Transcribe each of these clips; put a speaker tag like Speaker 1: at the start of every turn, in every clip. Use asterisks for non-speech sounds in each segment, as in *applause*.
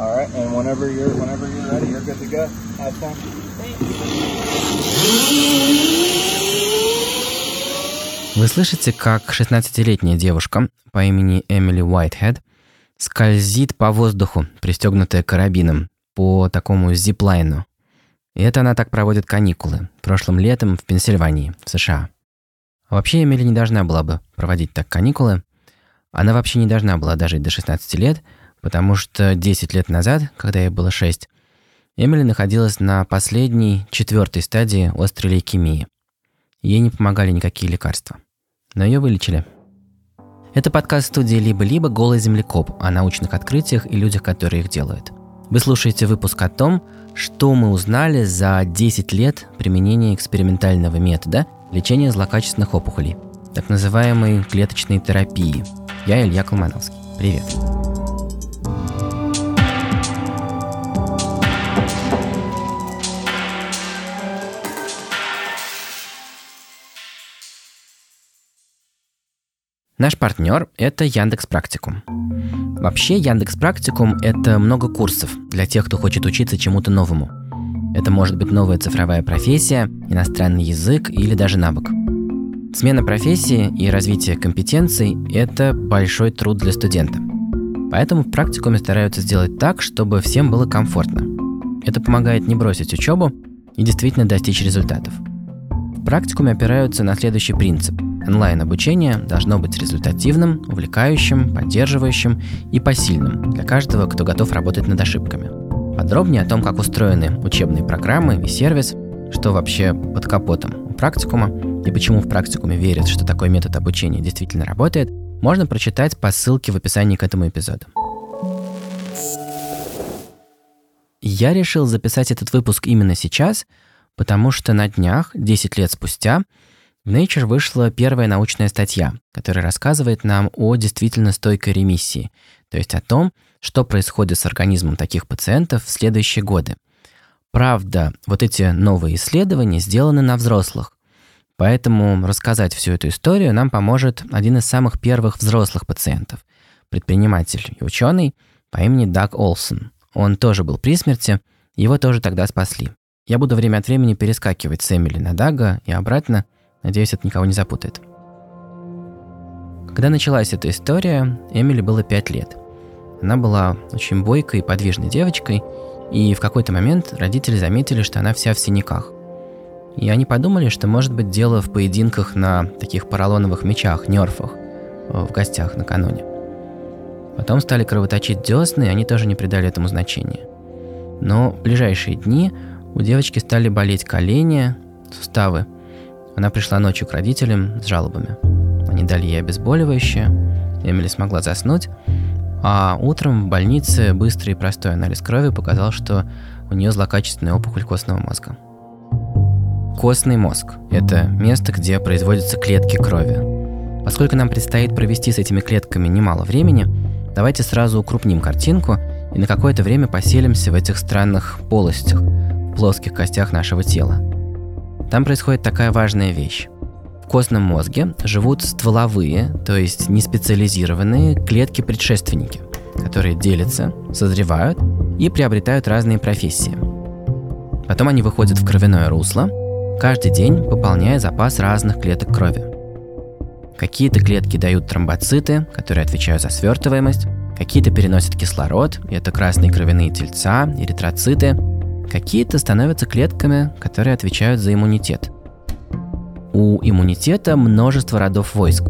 Speaker 1: All right, and whenever you're whenever you're ready, you're good to go. Have fun.
Speaker 2: Вы слышите, как 16-летняя девушка по имени Эмили Уайтхед скользит по воздуху, пристегнутая карабином, по такому зиплайну. И это она так проводит каникулы, прошлым летом в Пенсильвании, в США. Вообще Эмили не должна была бы проводить так каникулы. Она вообще не должна была дожить до 16 лет, потому что 10 лет назад, когда ей было 6, Эмили находилась на последней, четвертой стадии острой лейкемии. Ей не помогали никакие лекарства. Но ее вылечили. Это подкаст студии «Либо-либо. Голый землекоп» о научных открытиях и людях, которые их делают. Вы слушаете выпуск о том, что мы узнали за 10 лет применения экспериментального метода лечения злокачественных опухолей, так называемой клеточной терапии. Я Илья Колмановский. Привет. Наш партнер – это Яндекс Практикум. Вообще Яндекс Практикум – это много курсов для тех, кто хочет учиться чему-то новому. Это может быть новая цифровая профессия, иностранный язык или даже навык. Смена профессии и развитие компетенций – это большой труд для студента. Поэтому в практикуме стараются сделать так, чтобы всем было комфортно. Это помогает не бросить учебу и действительно достичь результатов. В практикуме опираются на следующий принцип – Онлайн-обучение должно быть результативным, увлекающим, поддерживающим и посильным для каждого, кто готов работать над ошибками. Подробнее о том, как устроены учебные программы и сервис, что вообще под капотом у практикума и почему в практикуме верят, что такой метод обучения действительно работает, можно прочитать по ссылке в описании к этому эпизоду. Я решил записать этот выпуск именно сейчас, потому что на днях, 10 лет спустя, Nature вышла первая научная статья, которая рассказывает нам о действительно стойкой ремиссии, то есть о том, что происходит с организмом таких пациентов в следующие годы. Правда, вот эти новые исследования сделаны на взрослых, поэтому рассказать всю эту историю нам поможет один из самых первых взрослых пациентов, предприниматель и ученый по имени Даг Олсон. Он тоже был при смерти, его тоже тогда спасли. Я буду время от времени перескакивать с Эмили на Дага и обратно – Надеюсь, это никого не запутает. Когда началась эта история, Эмили было 5 лет. Она была очень бойкой и подвижной девочкой, и в какой-то момент родители заметили, что она вся в синяках. И они подумали, что может быть дело в поединках на таких поролоновых мечах, нерфах, в гостях накануне. Потом стали кровоточить десны, и они тоже не придали этому значения. Но в ближайшие дни у девочки стали болеть колени, суставы – она пришла ночью к родителям с жалобами. Они дали ей обезболивающее, Эмили смогла заснуть, а утром в больнице быстрый и простой анализ крови показал, что у нее злокачественная опухоль костного мозга. Костный мозг – это место, где производятся клетки крови. Поскольку нам предстоит провести с этими клетками немало времени, давайте сразу укрупним картинку и на какое-то время поселимся в этих странных полостях, плоских костях нашего тела – там происходит такая важная вещь. В костном мозге живут стволовые, то есть неспециализированные клетки-предшественники, которые делятся, созревают и приобретают разные профессии. Потом они выходят в кровяное русло, каждый день пополняя запас разных клеток крови. Какие-то клетки дают тромбоциты, которые отвечают за свертываемость, какие-то переносят кислород, это красные кровяные тельца, эритроциты, Какие-то становятся клетками, которые отвечают за иммунитет. У иммунитета множество родов войск.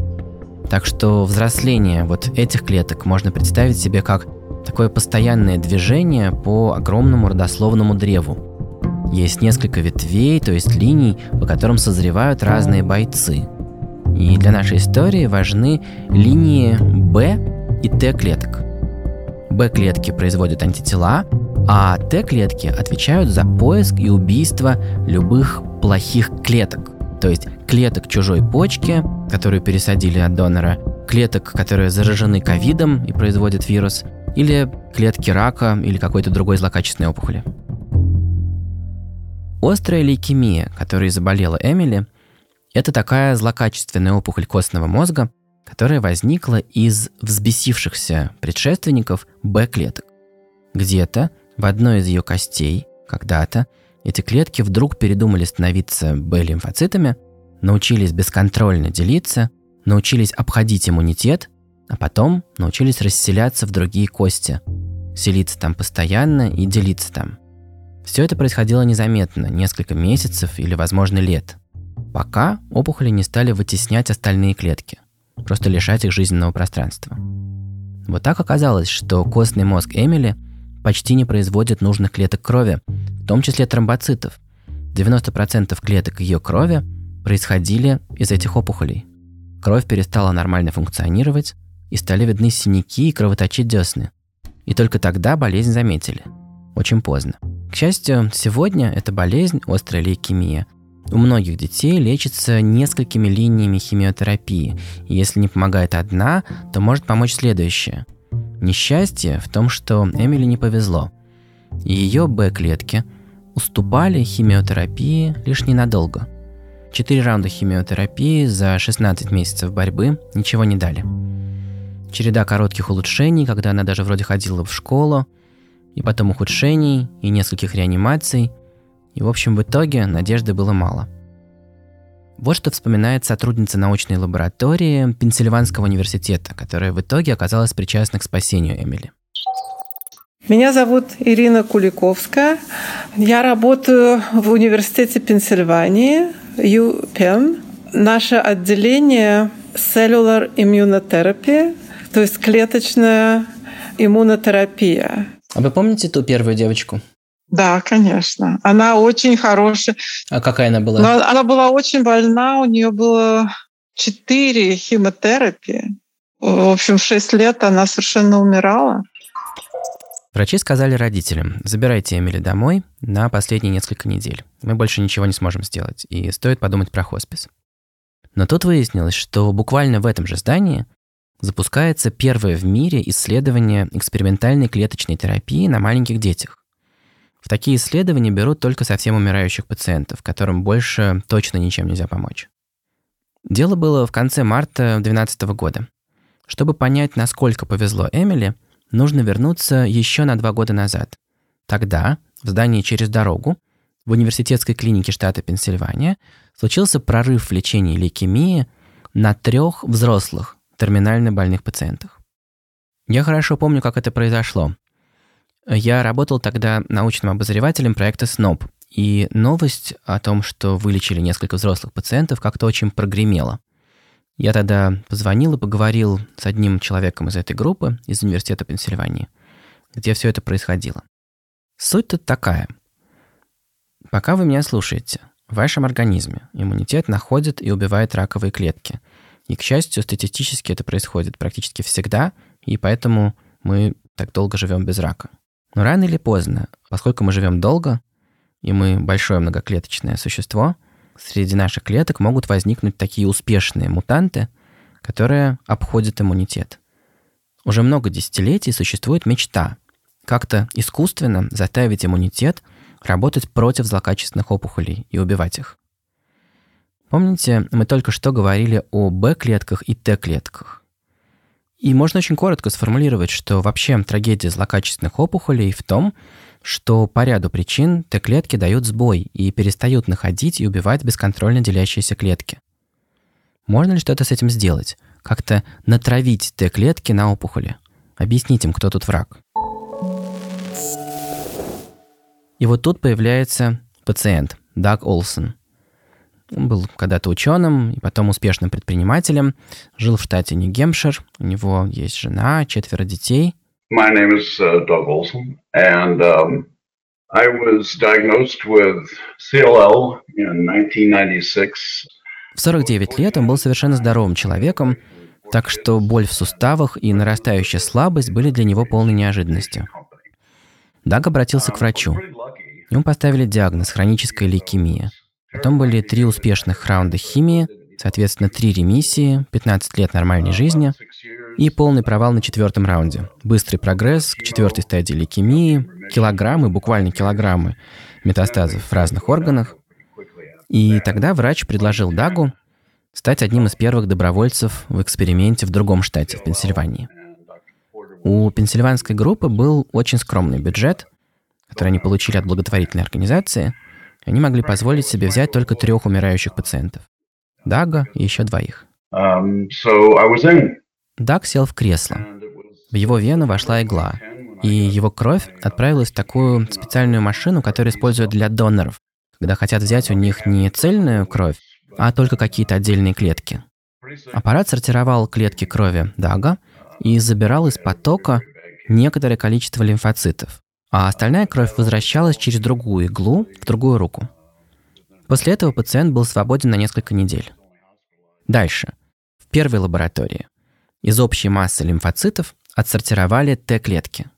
Speaker 2: Так что взросление вот этих клеток можно представить себе как такое постоянное движение по огромному родословному древу. Есть несколько ветвей, то есть линий, по которым созревают разные бойцы. И для нашей истории важны линии Б и Т клеток. Б-клетки производят антитела, а Т-клетки отвечают за поиск и убийство любых плохих клеток. То есть клеток чужой почки, которую пересадили от донора, клеток, которые заражены ковидом и производят вирус, или клетки рака или какой-то другой злокачественной опухоли. Острая лейкемия, которой заболела Эмили, это такая злокачественная опухоль костного мозга, которая возникла из взбесившихся предшественников Б-клеток. Где-то в одной из ее костей когда-то эти клетки вдруг передумали становиться Б-лимфоцитами, научились бесконтрольно делиться, научились обходить иммунитет, а потом научились расселяться в другие кости, селиться там постоянно и делиться там. Все это происходило незаметно, несколько месяцев или, возможно, лет, пока опухоли не стали вытеснять остальные клетки, просто лишать их жизненного пространства. Вот так оказалось, что костный мозг Эмили почти не производит нужных клеток крови, в том числе тромбоцитов. 90% клеток ее крови происходили из этих опухолей. Кровь перестала нормально функционировать, и стали видны синяки и кровоточить десны. И только тогда болезнь заметили. Очень поздно. К счастью, сегодня эта болезнь, острая лейкемия, у многих детей лечится несколькими линиями химиотерапии, и если не помогает одна, то может помочь следующая. Несчастье в том, что Эмили не повезло. Ее Б-клетки уступали химиотерапии лишь ненадолго. Четыре раунда химиотерапии за 16 месяцев борьбы ничего не дали. Череда коротких улучшений, когда она даже вроде ходила в школу, и потом ухудшений, и нескольких реанимаций. И, в общем, в итоге надежды было мало. Вот что вспоминает сотрудница научной лаборатории Пенсильванского университета, которая в итоге оказалась причастна к спасению Эмили.
Speaker 3: Меня зовут Ирина Куликовская. Я работаю в университете Пенсильвании, UPenn. Наше отделение Cellular Immunotherapy, то есть клеточная иммунотерапия.
Speaker 2: А вы помните ту первую девочку?
Speaker 3: Да, конечно. Она очень хорошая.
Speaker 2: А какая она была?
Speaker 3: Но она была очень больна, у нее было четыре химиотерапии. В общем, в шесть лет она совершенно умирала.
Speaker 2: Врачи сказали родителям, забирайте Эмили домой на последние несколько недель. Мы больше ничего не сможем сделать, и стоит подумать про хоспис. Но тут выяснилось, что буквально в этом же здании запускается первое в мире исследование экспериментальной клеточной терапии на маленьких детях. В такие исследования берут только совсем умирающих пациентов, которым больше точно ничем нельзя помочь. Дело было в конце марта 2012 года. Чтобы понять, насколько повезло Эмили, нужно вернуться еще на два года назад. Тогда, в здании через дорогу, в университетской клинике штата Пенсильвания случился прорыв в лечении лейкемии на трех взрослых терминально больных пациентах. Я хорошо помню, как это произошло. Я работал тогда научным обозревателем проекта СНОП, и новость о том, что вылечили несколько взрослых пациентов, как-то очень прогремела. Я тогда позвонил и поговорил с одним человеком из этой группы, из Университета Пенсильвании, где все это происходило. Суть тут такая. Пока вы меня слушаете, в вашем организме иммунитет находит и убивает раковые клетки. И, к счастью, статистически это происходит практически всегда, и поэтому мы так долго живем без рака. Но рано или поздно, поскольку мы живем долго, и мы большое многоклеточное существо, среди наших клеток могут возникнуть такие успешные мутанты, которые обходят иммунитет. Уже много десятилетий существует мечта как-то искусственно заставить иммунитет – работать против злокачественных опухолей и убивать их. Помните, мы только что говорили о Б-клетках и Т-клетках. И можно очень коротко сформулировать, что вообще трагедия злокачественных опухолей в том, что по ряду причин Т-клетки дают сбой и перестают находить и убивать бесконтрольно делящиеся клетки. Можно ли что-то с этим сделать? Как-то натравить Т-клетки на опухоли? Объяснить им, кто тут враг. И вот тут появляется пациент, Даг Олсон. Он был когда-то ученым и потом успешным предпринимателем, жил в штате Нью-Гемпшир, у него есть жена, четверо детей.
Speaker 4: My name is uh, Doug Olson, and um, I was diagnosed with CLL in 1996.
Speaker 2: В 49 лет он был совершенно здоровым человеком, так что боль в суставах и нарастающая слабость были для него полной неожиданностью. Даг обратился к врачу. Ему поставили диагноз хроническая лейкемия. Потом были три успешных раунда химии, соответственно, три ремиссии, 15 лет нормальной жизни и полный провал на четвертом раунде. Быстрый прогресс к четвертой стадии лейкемии, килограммы, буквально килограммы метастазов в разных органах. И тогда врач предложил Дагу стать одним из первых добровольцев в эксперименте в другом штате, в Пенсильвании. У пенсильванской группы был очень скромный бюджет, который они получили от благотворительной организации. Они могли позволить себе взять только трех умирающих пациентов. Дага и еще двоих.
Speaker 4: Um, so
Speaker 2: Даг сел в кресло. В его вену вошла игла, и его кровь отправилась в такую специальную машину, которую используют для доноров, когда хотят взять у них не цельную кровь, а только какие-то отдельные клетки. Аппарат сортировал клетки крови Дага и забирал из потока некоторое количество лимфоцитов, а остальная кровь возвращалась через другую иглу в другую руку. После этого пациент был свободен на несколько недель. Дальше. В первой лаборатории из общей массы лимфоцитов отсортировали Т-клетки.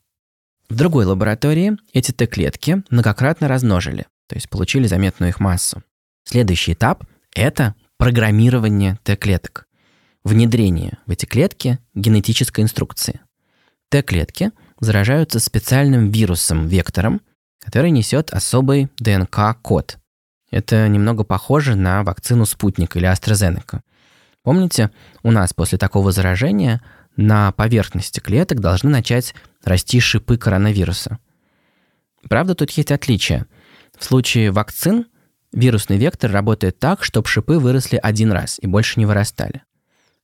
Speaker 2: В другой лаборатории эти Т-клетки многократно размножили, то есть получили заметную их массу. Следующий этап – это программирование Т-клеток. Внедрение в эти клетки генетической инструкции. Т-клетки заражаются специальным вирусом-вектором, который несет особый ДНК-код. Это немного похоже на вакцину «Спутник» или AstraZeneca. Помните, у нас после такого заражения на поверхности клеток должны начать расти шипы коронавируса. Правда, тут есть отличие. В случае вакцин вирусный вектор работает так, чтобы шипы выросли один раз и больше не вырастали.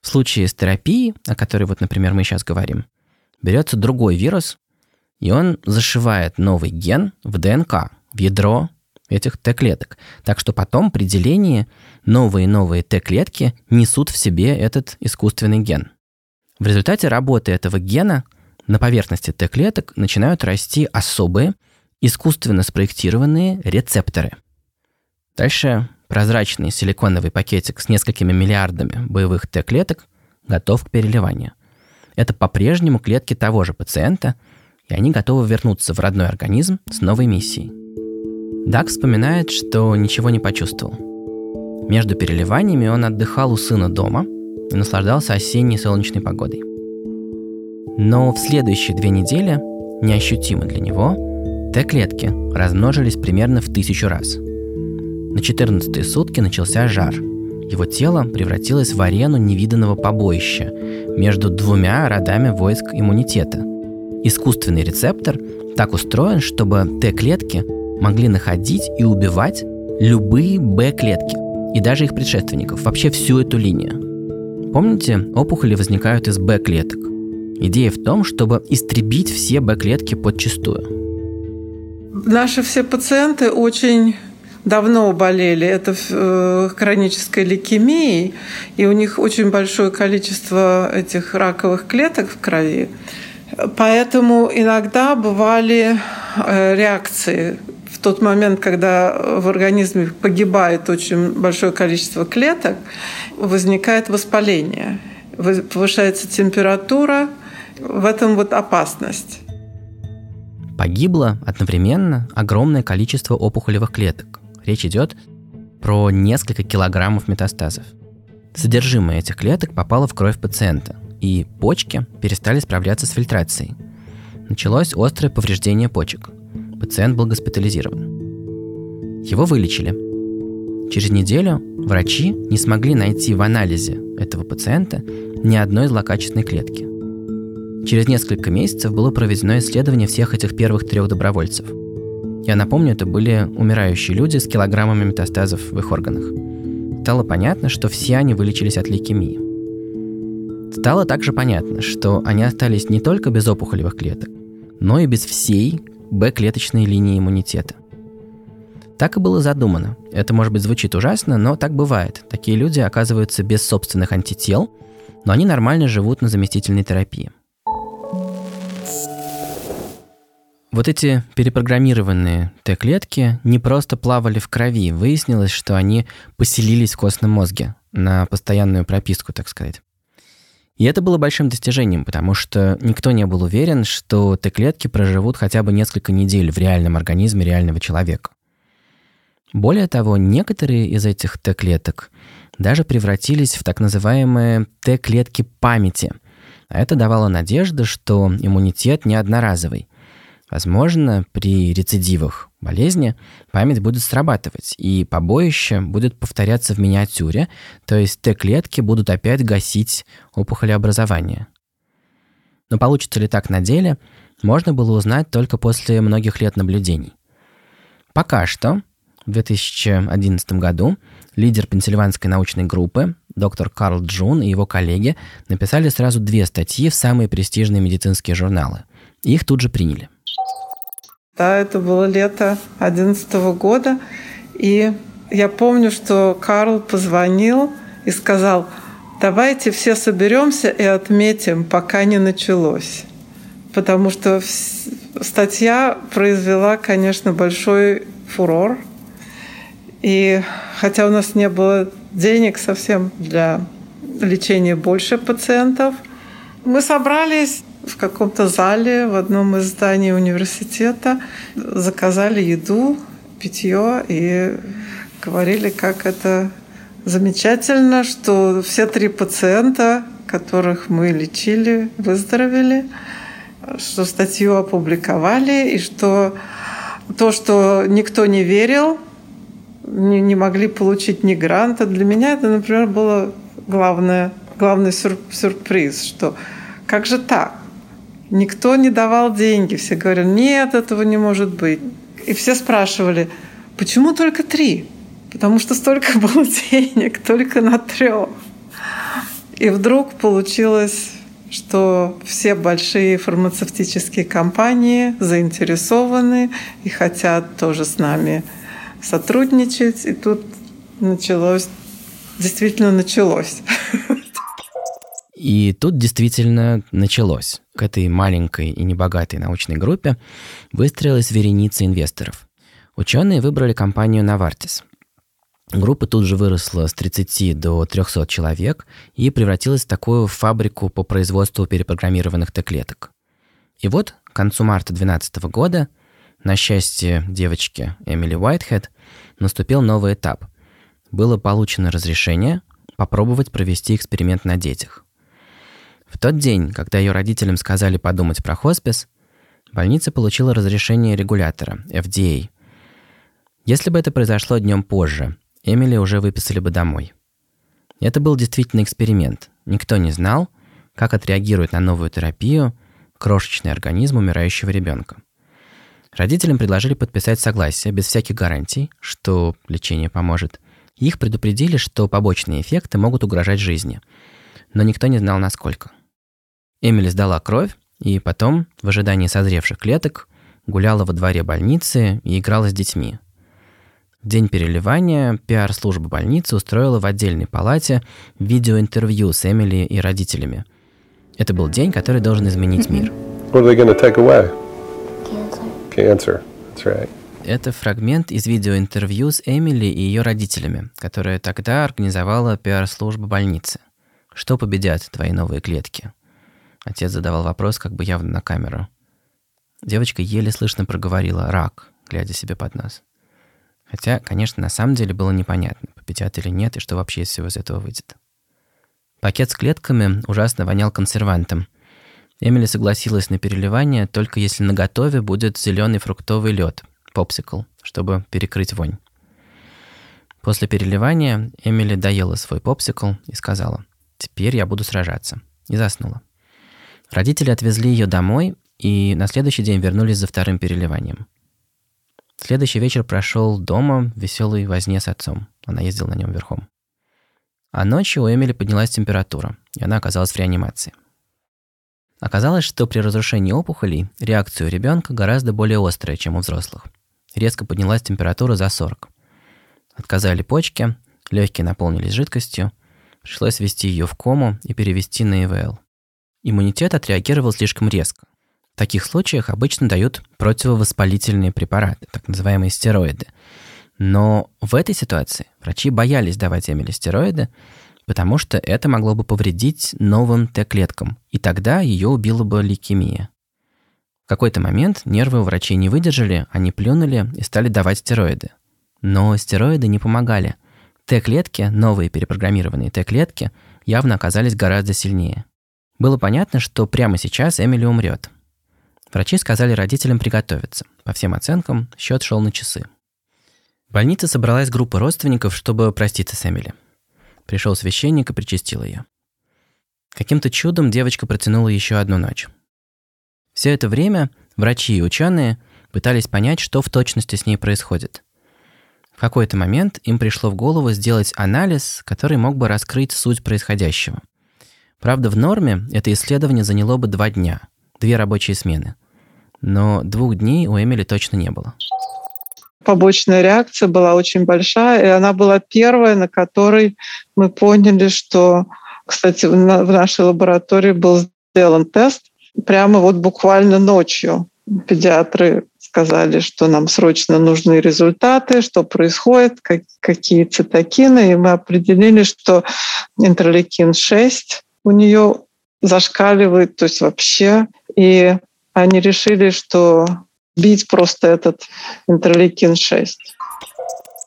Speaker 2: В случае с терапией, о которой вот, например, мы сейчас говорим, берется другой вирус, и он зашивает новый ген в ДНК, в ядро этих Т-клеток. Так что потом при делении новые и новые Т-клетки несут в себе этот искусственный ген. В результате работы этого гена на поверхности Т-клеток начинают расти особые, искусственно спроектированные рецепторы. Дальше прозрачный силиконовый пакетик с несколькими миллиардами боевых Т-клеток готов к переливанию. Это по-прежнему клетки того же пациента, и они готовы вернуться в родной организм с новой миссией. Дак вспоминает, что ничего не почувствовал. Между переливаниями он отдыхал у сына дома и наслаждался осенней солнечной погодой. Но в следующие две недели, неощутимо для него, Т-клетки размножились примерно в тысячу раз. На 14 сутки начался жар. Его тело превратилось в арену невиданного побоища между двумя родами войск иммунитета. Искусственный рецептор так устроен, чтобы Т-клетки могли находить и убивать любые Б-клетки и даже их предшественников, вообще всю эту линию. Помните, опухоли возникают из Б-клеток. Идея в том, чтобы истребить все Б-клетки подчистую.
Speaker 3: Наши все пациенты очень давно болели. Это э, хронической лейкемией, и у них очень большое количество этих раковых клеток в крови. Поэтому иногда бывали э, реакции в тот момент, когда в организме погибает очень большое количество клеток, возникает воспаление, повышается температура, в этом вот опасность.
Speaker 2: Погибло одновременно огромное количество опухолевых клеток. Речь идет про несколько килограммов метастазов. Содержимое этих клеток попало в кровь пациента, и почки перестали справляться с фильтрацией. Началось острое повреждение почек. Пациент был госпитализирован. Его вылечили. Через неделю врачи не смогли найти в анализе этого пациента ни одной злокачественной клетки. Через несколько месяцев было проведено исследование всех этих первых трех добровольцев. Я напомню, это были умирающие люди с килограммами метастазов в их органах. Стало понятно, что все они вылечились от лейкемии. Стало также понятно, что они остались не только без опухолевых клеток, но и без всей Б-клеточной линии иммунитета. Так и было задумано. Это, может быть, звучит ужасно, но так бывает. Такие люди оказываются без собственных антител, но они нормально живут на заместительной терапии. Вот эти перепрограммированные Т-клетки не просто плавали в крови, выяснилось, что они поселились в костном мозге на постоянную прописку, так сказать. И это было большим достижением, потому что никто не был уверен, что Т-клетки проживут хотя бы несколько недель в реальном организме реального человека. Более того, некоторые из этих Т-клеток даже превратились в так называемые Т-клетки памяти. А это давало надежду, что иммунитет не одноразовый – Возможно, при рецидивах болезни память будет срабатывать, и побоище будет повторяться в миниатюре, то есть Т-клетки будут опять гасить опухолеобразование. Но получится ли так на деле, можно было узнать только после многих лет наблюдений. Пока что, в 2011 году, лидер пенсильванской научной группы, доктор Карл Джун и его коллеги написали сразу две статьи в самые престижные медицинские журналы. их тут же приняли.
Speaker 3: Да, это было лето 2011 года, и я помню, что Карл позвонил и сказал, давайте все соберемся и отметим, пока не началось. Потому что статья произвела, конечно, большой фурор. И хотя у нас не было денег совсем для лечения больше пациентов, мы собрались в каком-то зале в одном из зданий университета, заказали еду, питье и говорили, как это замечательно, что все три пациента, которых мы лечили, выздоровели, что статью опубликовали, и что то, что никто не верил, не, не могли получить ни гранта, для меня это, например, было главное, главный сюр, сюрприз, что как же так? Никто не давал деньги, все говорят, нет, этого не может быть. И все спрашивали, почему только три? потому что столько *laughs* было денег только на трех. И вдруг получилось, что все большие фармацевтические компании заинтересованы и хотят тоже с нами сотрудничать. И тут началось, действительно началось.
Speaker 2: И тут действительно началось. К этой маленькой и небогатой научной группе выстроилась вереница инвесторов. Ученые выбрали компанию Novartis, Группа тут же выросла с 30 до 300 человек и превратилась в такую фабрику по производству перепрограммированных Т-клеток. И вот к концу марта 2012 года, на счастье девочки Эмили Уайтхед, наступил новый этап. Было получено разрешение попробовать провести эксперимент на детях. В тот день, когда ее родителям сказали подумать про хоспис, больница получила разрешение регулятора, FDA. Если бы это произошло днем позже, Эмили уже выписали бы домой. Это был действительно эксперимент. Никто не знал, как отреагирует на новую терапию крошечный организм умирающего ребенка. Родителям предложили подписать согласие без всяких гарантий, что лечение поможет. Их предупредили, что побочные эффекты могут угрожать жизни. Но никто не знал, насколько. Эмили сдала кровь, и потом, в ожидании созревших клеток, гуляла во дворе больницы и играла с детьми, день переливания пиар-служба больницы устроила в отдельной палате видеоинтервью с Эмили и родителями. Это был день, который должен изменить мир. *laughs* Это фрагмент из видеоинтервью с Эмили и ее родителями, которое тогда организовала пиар-служба больницы. Что победят твои новые клетки? Отец задавал вопрос как бы явно на камеру. Девочка еле слышно проговорила «рак», глядя себе под нос. Хотя, конечно, на самом деле было непонятно, победят или нет, и что вообще из всего из этого выйдет. Пакет с клетками ужасно вонял консервантом. Эмили согласилась на переливание, только если на готове будет зеленый фруктовый лед, попсикл, чтобы перекрыть вонь. После переливания Эмили доела свой попсикл и сказала, «Теперь я буду сражаться», и заснула. Родители отвезли ее домой и на следующий день вернулись за вторым переливанием. Следующий вечер прошел дома в веселой возне с отцом. Она ездила на нем верхом. А ночью у Эмили поднялась температура, и она оказалась в реанимации. Оказалось, что при разрушении опухолей реакция у ребенка гораздо более острая, чем у взрослых. Резко поднялась температура за 40. Отказали почки, легкие наполнились жидкостью, пришлось ввести ее в кому и перевести на ИВЛ. Иммунитет отреагировал слишком резко. В таких случаях обычно дают противовоспалительные препараты, так называемые стероиды. Но в этой ситуации врачи боялись давать Эмили стероиды, потому что это могло бы повредить новым Т-клеткам, и тогда ее убила бы лейкемия. В какой-то момент нервы у врачей не выдержали, они плюнули и стали давать стероиды. Но стероиды не помогали. Т-клетки, новые перепрограммированные Т-клетки, явно оказались гораздо сильнее. Было понятно, что прямо сейчас Эмили умрет, Врачи сказали родителям приготовиться. По всем оценкам, счет шел на часы. В больнице собралась группа родственников, чтобы проститься с Эмили. Пришел священник и причастил ее. Каким-то чудом девочка протянула еще одну ночь. Все это время врачи и ученые пытались понять, что в точности с ней происходит. В какой-то момент им пришло в голову сделать анализ, который мог бы раскрыть суть происходящего. Правда, в норме это исследование заняло бы два дня, две рабочие смены. Но двух дней у Эмили точно не было.
Speaker 3: Побочная реакция была очень большая, и она была первая, на которой мы поняли, что, кстати, в нашей лаборатории был сделан тест прямо вот буквально ночью. Педиатры сказали, что нам срочно нужны результаты, что происходит, как, какие цитокины, и мы определили, что интерлейкин-6 у нее зашкаливает, то есть вообще. И они решили, что бить просто этот интерлейкин-6.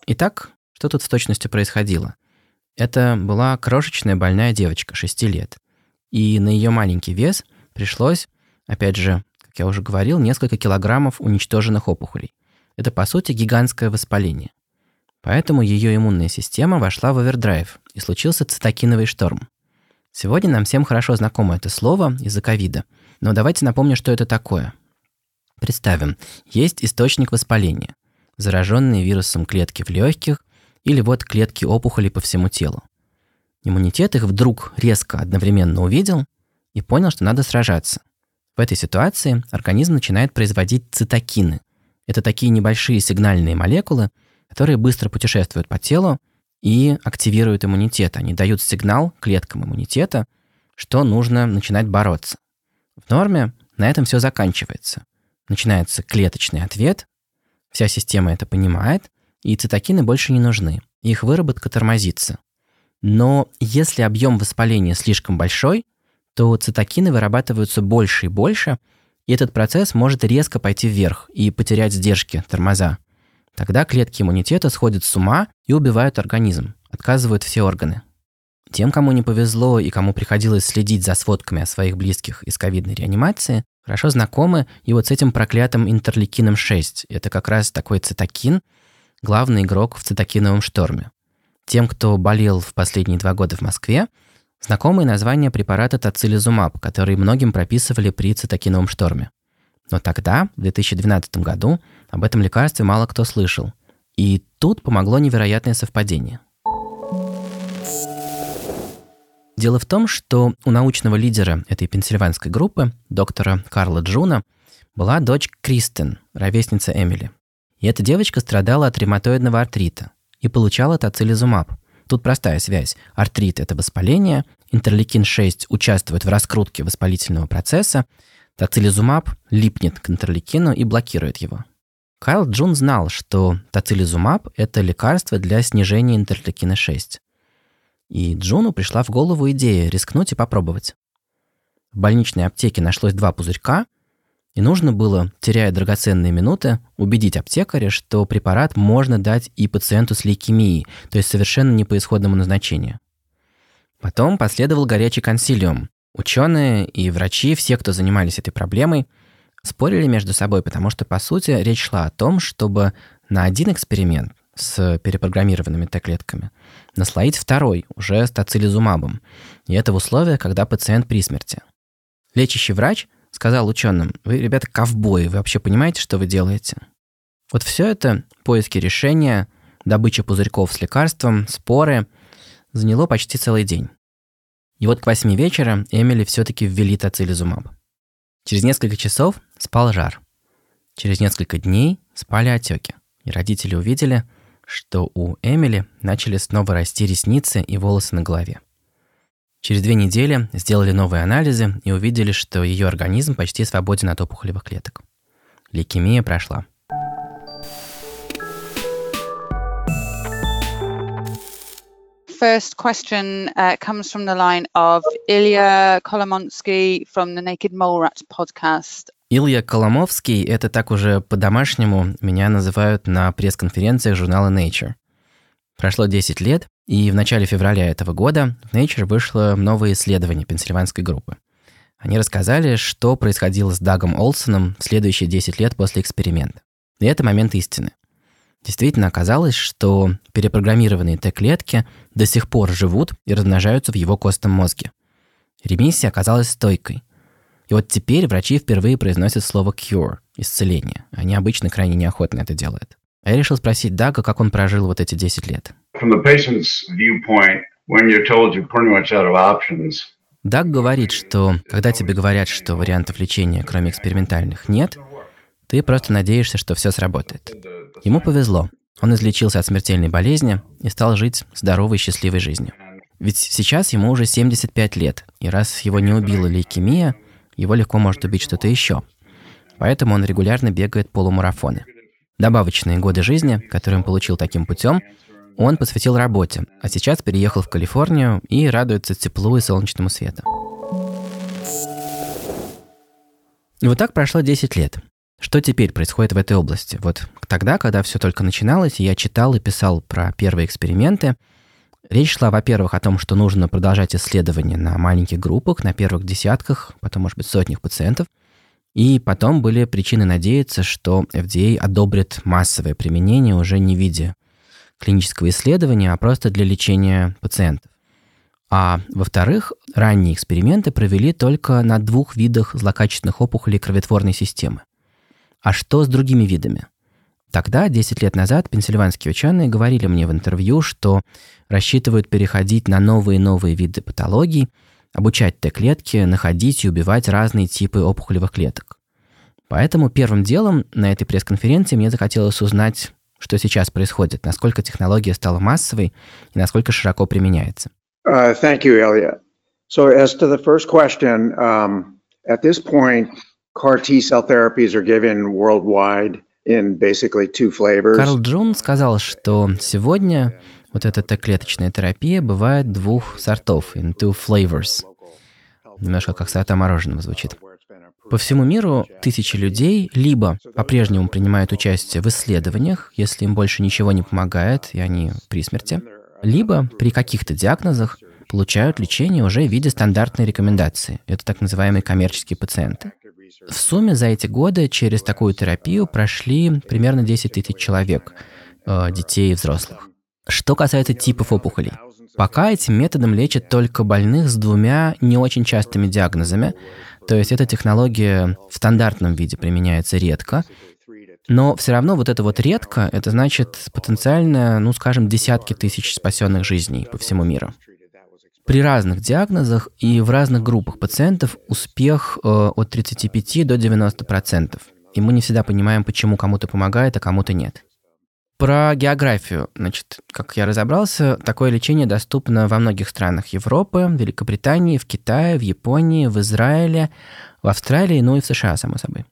Speaker 2: Итак, что тут в точности происходило? Это была крошечная больная девочка, 6 лет. И на ее маленький вес пришлось, опять же, я уже говорил, несколько килограммов уничтоженных опухолей. Это, по сути, гигантское воспаление. Поэтому ее иммунная система вошла в овердрайв, и случился цитокиновый шторм. Сегодня нам всем хорошо знакомо это слово из-за ковида, но давайте напомню, что это такое. Представим, есть источник воспаления, зараженные вирусом клетки в легких или вот клетки опухоли по всему телу. Иммунитет их вдруг резко одновременно увидел и понял, что надо сражаться. В этой ситуации организм начинает производить цитокины. Это такие небольшие сигнальные молекулы, которые быстро путешествуют по телу и активируют иммунитет. Они дают сигнал клеткам иммунитета, что нужно начинать бороться. В норме на этом все заканчивается. Начинается клеточный ответ, вся система это понимает, и цитокины больше не нужны. Их выработка тормозится. Но если объем воспаления слишком большой, то цитокины вырабатываются больше и больше, и этот процесс может резко пойти вверх и потерять сдержки, тормоза. Тогда клетки иммунитета сходят с ума и убивают организм, отказывают все органы. Тем, кому не повезло и кому приходилось следить за сводками о своих близких из ковидной реанимации, хорошо знакомы и вот с этим проклятым интерлейкином 6. Это как раз такой цитокин, главный игрок в цитокиновом шторме. Тем, кто болел в последние два года в Москве, Знакомое название препарата тацилизумаб, который многим прописывали при цитокиновом шторме. Но тогда, в 2012 году, об этом лекарстве мало кто слышал. И тут помогло невероятное совпадение. Дело в том, что у научного лидера этой пенсильванской группы, доктора Карла Джуна, была дочь Кристен, ровесница Эмили. И эта девочка страдала от ревматоидного артрита и получала тацилизумаб – Тут простая связь. Артрит – это воспаление, интерлейкин-6 участвует в раскрутке воспалительного процесса, тацилизумаб липнет к интерлейкину и блокирует его. Кайл Джун знал, что тацилизумаб – это лекарство для снижения интерлейкина-6. И Джуну пришла в голову идея рискнуть и попробовать. В больничной аптеке нашлось два пузырька – и нужно было, теряя драгоценные минуты, убедить аптекаря, что препарат можно дать и пациенту с лейкемией, то есть совершенно не по исходному назначению. Потом последовал горячий консилиум. Ученые и врачи, все, кто занимались этой проблемой, спорили между собой, потому что, по сути, речь шла о том, чтобы на один эксперимент с перепрограммированными Т-клетками наслоить второй, уже с тацилизумабом. И это в условиях, когда пациент при смерти. Лечащий врач – сказал ученым, вы, ребята, ковбои, вы вообще понимаете, что вы делаете? Вот все это, поиски решения, добыча пузырьков с лекарством, споры, заняло почти целый день. И вот к восьми вечера Эмили все-таки ввели тацилизумаб. Через несколько часов спал жар. Через несколько дней спали отеки. И родители увидели, что у Эмили начали снова расти ресницы и волосы на голове. Через две недели сделали новые анализы и увидели, что ее организм почти свободен от опухолевых клеток. Лейкемия прошла.
Speaker 5: First question uh, comes from the line of Ilya Kolomonsky from the Naked Mole Rat podcast.
Speaker 2: Илья Коломовский – это так уже по-домашнему меня называют на пресс-конференциях журнала Nature. Прошло 10 лет, и в начале февраля этого года в Nature вышло новое исследование пенсильванской группы. Они рассказали, что происходило с Дагом Олсоном в следующие 10 лет после эксперимента. И это момент истины. Действительно оказалось, что перепрограммированные Т-клетки до сих пор живут и размножаются в его костном мозге. Ремиссия оказалась стойкой. И вот теперь врачи впервые произносят слово cure – исцеление. Они обычно крайне неохотно это делают. А я решил спросить Дага, как он прожил вот эти 10 лет.
Speaker 4: From the patient's viewpoint, when you're told you're pretty much out of options,
Speaker 2: Даг говорит, что когда тебе говорят, что вариантов лечения, кроме экспериментальных, нет, ты просто надеешься, что все сработает. Ему повезло. Он излечился от смертельной болезни и стал жить здоровой счастливой жизнью. Ведь сейчас ему уже 75 лет, и раз его не убила лейкемия, его легко может убить что-то еще. Поэтому он регулярно бегает полумарафоны. Добавочные годы жизни, которые он получил таким путем, он посвятил работе, а сейчас переехал в Калифорнию и радуется теплу и солнечному свету. И вот так прошло 10 лет. Что теперь происходит в этой области? Вот тогда, когда все только начиналось, я читал и писал про первые эксперименты, речь шла, во-первых, о том, что нужно продолжать исследования на маленьких группах, на первых десятках, потом, может быть, сотнях пациентов. И потом были причины надеяться, что FDA одобрит массовое применение уже не в виде клинического исследования, а просто для лечения пациентов. А во-вторых, ранние эксперименты провели только на двух видах злокачественных опухолей кроветворной системы. А что с другими видами? Тогда, 10 лет назад, пенсильванские ученые говорили мне в интервью, что рассчитывают переходить на новые новые виды патологий, обучать Т-клетки, находить и убивать разные типы опухолевых клеток. Поэтому первым делом на этой пресс-конференции мне захотелось узнать, что сейчас происходит, насколько технология стала массовой и насколько широко применяется.
Speaker 6: Uh, thank you, Elliot. So, as to the first question, um, at this point, CAR T cell therapies are given worldwide in basically two flavors.
Speaker 2: Карл Джун сказал, что сегодня вот эта Т-клеточная терапия бывает двух сортов, in two flavors. Немножко как сорта мороженого звучит. По всему миру тысячи людей либо по-прежнему принимают участие в исследованиях, если им больше ничего не помогает, и они при смерти, либо при каких-то диагнозах получают лечение уже в виде стандартной рекомендации. Это так называемые коммерческие пациенты. В сумме за эти годы через такую терапию прошли примерно 10 тысяч человек, э, детей и взрослых. Что касается типов опухолей, пока этим методом лечат только больных с двумя не очень частыми диагнозами, то есть эта технология в стандартном виде применяется редко, но все равно вот это вот редко, это значит потенциально, ну скажем, десятки тысяч спасенных жизней по всему миру. При разных диагнозах и в разных группах пациентов успех э, от 35 до 90%. И мы не всегда понимаем, почему кому-то помогает, а кому-то нет. Про географию. Значит, как я разобрался, такое лечение доступно во многих странах Европы, Великобритании, в Китае, в Японии, в Израиле, в Австралии, ну и в США, само собой.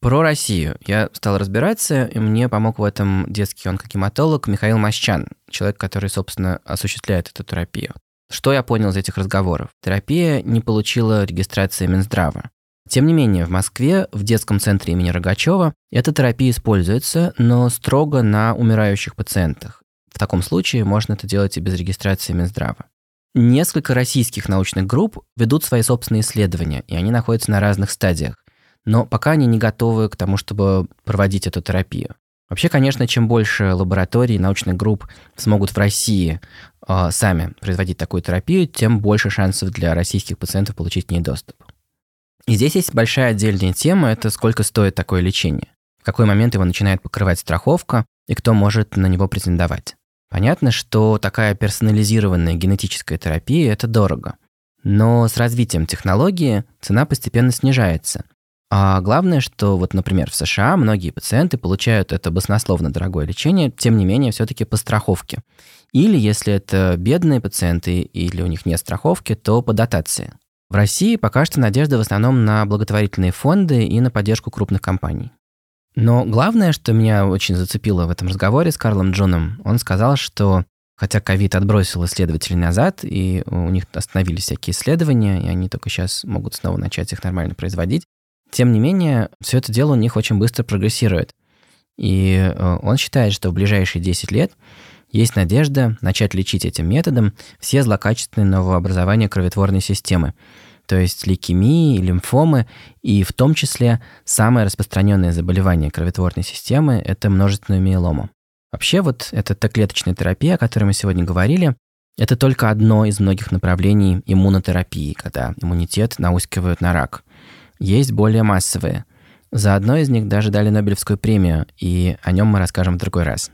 Speaker 2: Про Россию. Я стал разбираться, и мне помог в этом детский онкогематолог Михаил Мощан, человек, который, собственно, осуществляет эту терапию. Что я понял из этих разговоров? Терапия не получила регистрации Минздрава. Тем не менее, в Москве, в детском центре имени Рогачева, эта терапия используется, но строго на умирающих пациентах. В таком случае можно это делать и без регистрации Минздрава. Несколько российских научных групп ведут свои собственные исследования, и они находятся на разных стадиях. Но пока они не готовы к тому, чтобы проводить эту терапию. Вообще, конечно, чем больше лабораторий, научных групп смогут в России э, сами производить такую терапию, тем больше шансов для российских пациентов получить к ней доступ. И здесь есть большая отдельная тема, это сколько стоит такое лечение. В какой момент его начинает покрывать страховка и кто может на него претендовать. Понятно, что такая персонализированная генетическая терапия – это дорого. Но с развитием технологии цена постепенно снижается. А главное, что вот, например, в США многие пациенты получают это баснословно дорогое лечение, тем не менее, все-таки по страховке. Или если это бедные пациенты или у них нет страховки, то по дотации. В России пока что надежда в основном на благотворительные фонды и на поддержку крупных компаний. Но главное, что меня очень зацепило в этом разговоре с Карлом Джоном, он сказал, что хотя ковид отбросил исследователей назад, и у них остановились всякие исследования, и они только сейчас могут снова начать их нормально производить, тем не менее, все это дело у них очень быстро прогрессирует. И э, он считает, что в ближайшие 10 лет есть надежда начать лечить этим методом все злокачественные новообразования кроветворной системы, то есть лейкемии, лимфомы, и в том числе самое распространенное заболевание кроветворной системы – это множественную миелому. Вообще вот эта Т-клеточная терапия, о которой мы сегодня говорили, это только одно из многих направлений иммунотерапии, когда иммунитет наускивают на рак. есть более массовые. За одно из них даже дали Нобелевскую премию, и о нем мы расскажем в другой раз.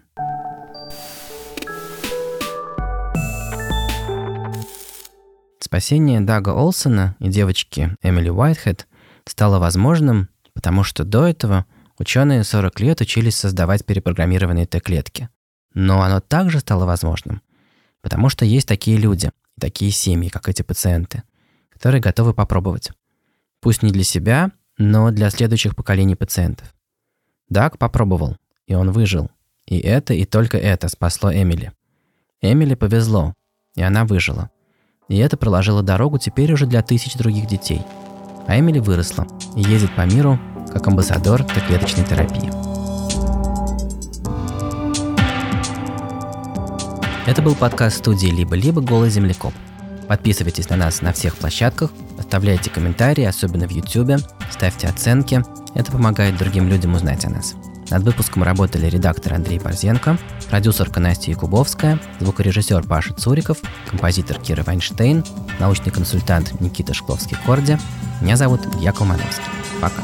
Speaker 2: Спасение Дага Олсона и девочки Эмили Уайтхед стало возможным, потому что до этого ученые 40 лет учились создавать перепрограммированные Т-клетки. Но оно также стало возможным, потому что есть такие люди, такие семьи, как эти пациенты, которые готовы попробовать. Пусть не для себя, но для следующих поколений пациентов. Даг попробовал, и он выжил. И это, и только это спасло Эмили. Эмили повезло, и она выжила. И это проложило дорогу теперь уже для тысяч других детей. А Эмили выросла и ездит по миру как амбассадор Т-клеточной терапии. Это был подкаст студии «Либо-либо. Голый землекоп». Подписывайтесь на нас на всех площадках, оставляйте комментарии, особенно в YouTube, ставьте оценки. Это помогает другим людям узнать о нас. Над выпуском работали редактор Андрей Борзенко, продюсерка Настя Якубовская, звукорежиссер Паша Цуриков, композитор Кира Вайнштейн, научный консультант Никита Шкловский-Корди. Меня зовут Яков Мановский. Пока.